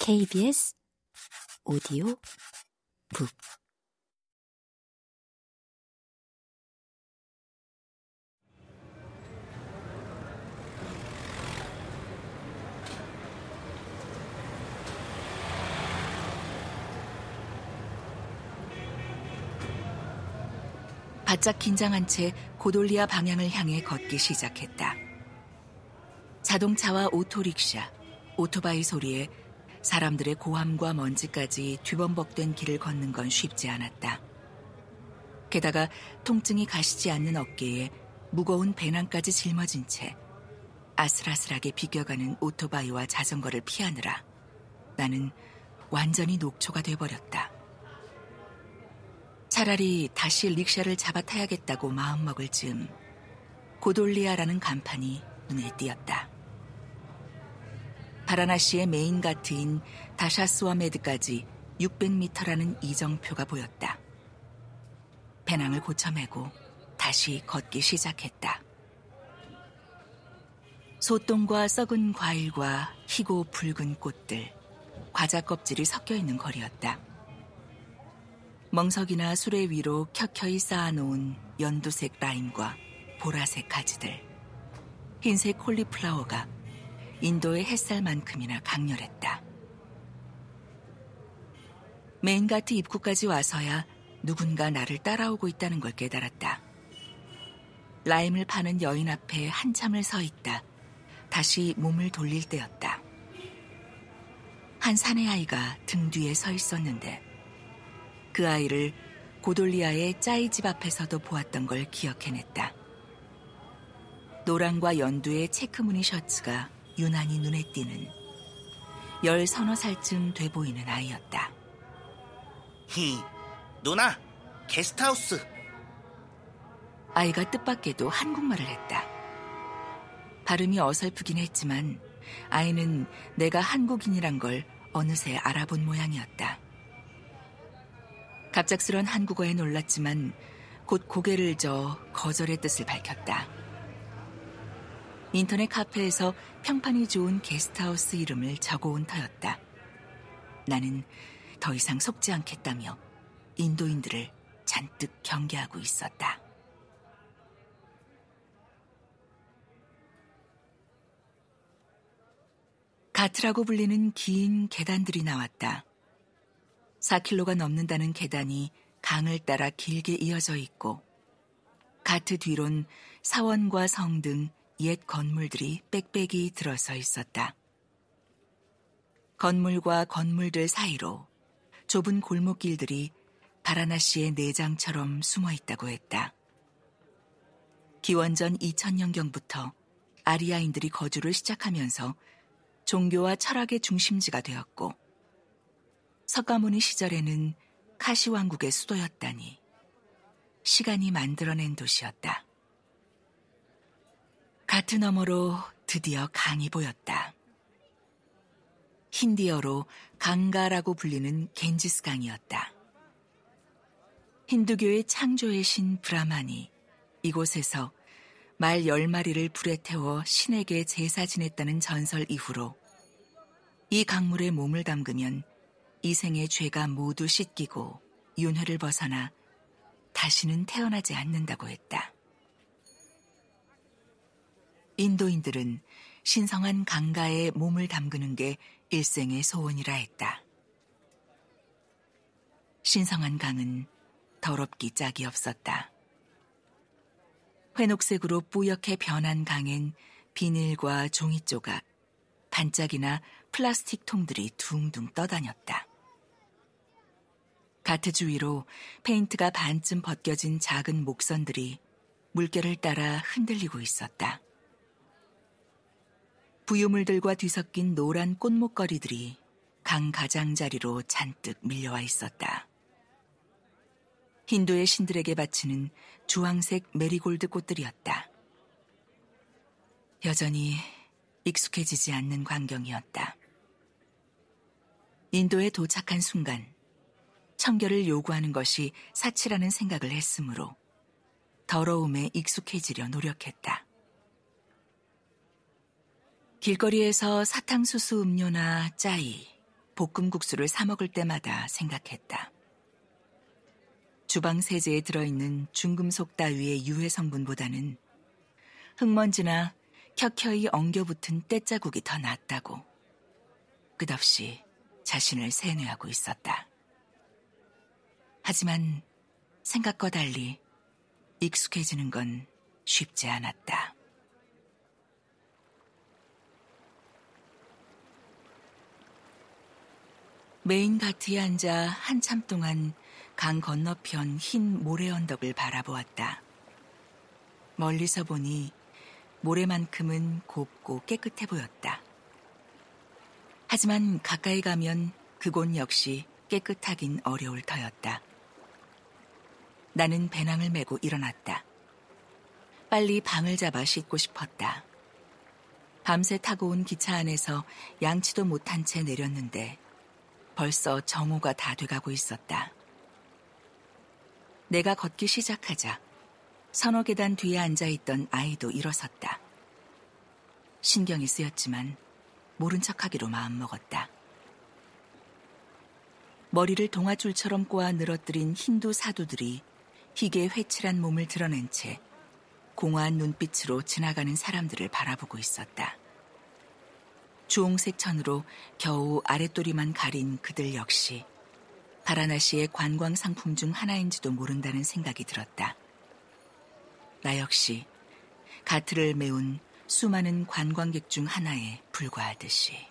KBS 오디오 북 바짝 긴장한 채 고돌리아 방향을 향해 걷기 시작했다. 자동차와 오토릭샤, 오토바이 소리에 사람들의 고함과 먼지까지 뒤범벅된 길을 걷는 건 쉽지 않았다. 게다가 통증이 가시지 않는 어깨에 무거운 배낭까지 짊어진 채 아슬아슬하게 비껴가는 오토바이와 자전거를 피하느라 나는 완전히 녹초가 돼버렸다. 차라리 다시 릭샤를 잡아 타야겠다고 마음먹을 즈음 고돌리아라는 간판이 눈에 띄었다. 바라나시의 메인 가트인 다샤스와메드까지 600m라는 이정표가 보였다. 배낭을 고쳐매고 다시 걷기 시작했다. 소똥과 썩은 과일과 희고 붉은 꽃들, 과자 껍질이 섞여 있는 거리였다. 멍석이나 수레 위로 켜켜이 쌓아놓은 연두색 라임과 보라색 가지들, 흰색 콜리플라워가 인도의 햇살만큼이나 강렬했다. 메인가트 입구까지 와서야 누군가 나를 따라오고 있다는 걸 깨달았다. 라임을 파는 여인 앞에 한참을 서 있다. 다시 몸을 돌릴 때였다. 한 사내 아이가 등 뒤에 서 있었는데 그 아이를 고돌리아의 짜이 집 앞에서도 보았던 걸 기억해냈다. 노랑과 연두의 체크무늬 셔츠가 유난히 눈에 띄는 열 서너 살쯤 돼 보이는 아이였다. 히, 누나, 게스트하우스. 아이가 뜻밖에도 한국말을 했다. 발음이 어설프긴 했지만 아이는 내가 한국인이란 걸 어느새 알아본 모양이었다. 갑작스런 한국어에 놀랐지만 곧 고개를 저 거절의 뜻을 밝혔다. 인터넷 카페에서 평판이 좋은 게스트하우스 이름을 적어온 터였다. 나는 더 이상 속지 않겠다며 인도인들을 잔뜩 경계하고 있었다. 가트라고 불리는 긴 계단들이 나왔다. 4킬로가 넘는다는 계단이 강을 따라 길게 이어져 있고 가트 뒤론 사원과 성 등 옛 건물들이 빽빽이 들어서 있었다. 건물과 건물들 사이로 좁은 골목길들이 바라나시의 내장처럼 숨어 있다고 했다. 기원전 2000년경부터 아리아인들이 거주를 시작하면서 종교와 철학의 중심지가 되었고 석가모니 시절에는 카시 왕국의 수도였다니 시간이 만들어낸 도시였다. 같은 너머로 드디어 강이 보였다. 힌디어로 강가라고 불리는 겐지스 강이었다. 힌두교의 창조의 신 브라만이 이곳에서 말 열마리를 불에 태워 신에게 제사 지냈다는 전설 이후로 이 강물에 몸을 담그면 이생의 죄가 모두 씻기고 윤회를 벗어나 다시는 태어나지 않는다고 했다. 인도인들은 신성한 강가에 몸을 담그는 게 일생의 소원이라 했다. 신성한 강은 더럽기 짝이 없었다. 회녹색으로 뿌옇게 변한 강엔 비닐과 종이 조각, 반짝이나 플라스틱 통들이 둥둥 떠다녔다. 가트 주위로 페인트가 반쯤 벗겨진 작은 목선들이 물결을 따라 흔들리고 있었다. 부유물들과 뒤섞인 노란 꽃목걸이들이 강 가장자리로 잔뜩 밀려와 있었다. 힌두의 신들에게 바치는 주황색 메리골드 꽃들이었다. 여전히 익숙해지지 않는 광경이었다. 인도에 도착한 순간 청결을 요구하는 것이 사치라는 생각을 했으므로 더러움에 익숙해지려 노력했다. 길거리에서 사탕수수 음료나 짜이, 볶음국수를 사 먹을 때마다 생각했다. 주방 세제에 들어있는 중금속 따위의 유해 성분보다는 흙먼지나 켜켜이 엉겨붙은 떼자국이 더 낫다고 끝없이 자신을 세뇌하고 있었다. 하지만 생각과 달리 익숙해지는 건 쉽지 않았다. 메인 가트에 앉아 한참 동안 강 건너편 흰 모래 언덕을 바라보았다. 멀리서 보니 모래만큼은 곱고 깨끗해 보였다. 하지만 가까이 가면 그곳 역시 깨끗하긴 어려울 터였다. 나는 배낭을 메고 일어났다. 빨리 방을 잡아 씻고 싶었다. 밤새 타고 온 기차 안에서 양치도 못한 채 내렸는데 벌써 정오가 다 돼가고 있었다. 내가 걷기 시작하자 서너 계단 뒤에 앉아 있던 아이도 일어섰다. 신경이 쓰였지만 모른 척하기로 마음먹었다. 머리를 동아줄처럼 꼬아 늘어뜨린 힌두 사두들이 희게 회칠한 몸을 드러낸 채 공허한 눈빛으로 지나가는 사람들을 바라보고 있었다. 주홍색 천으로 겨우 아랫도리만 가린 그들 역시 바라나시의 관광 상품 중 하나인지도 모른다는 생각이 들었다. 나 역시 가트를 메운 수많은 관광객 중 하나에 불과하듯이.